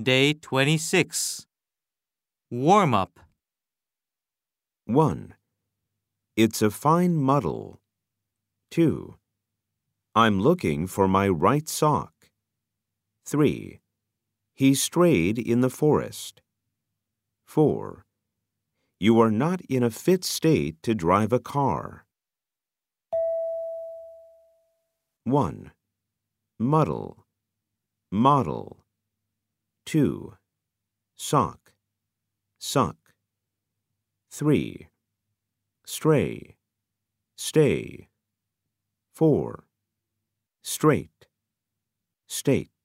Day 26. Warm up. 1. It's a fine muddle. 2. I'm looking for my right sock. 3. He strayed in the forest. 4. You are not in a fit state to drive a car. 1. Muddle. Model. 2. Sock. Suck. 3. Stray. Stay. 4. Straight. State.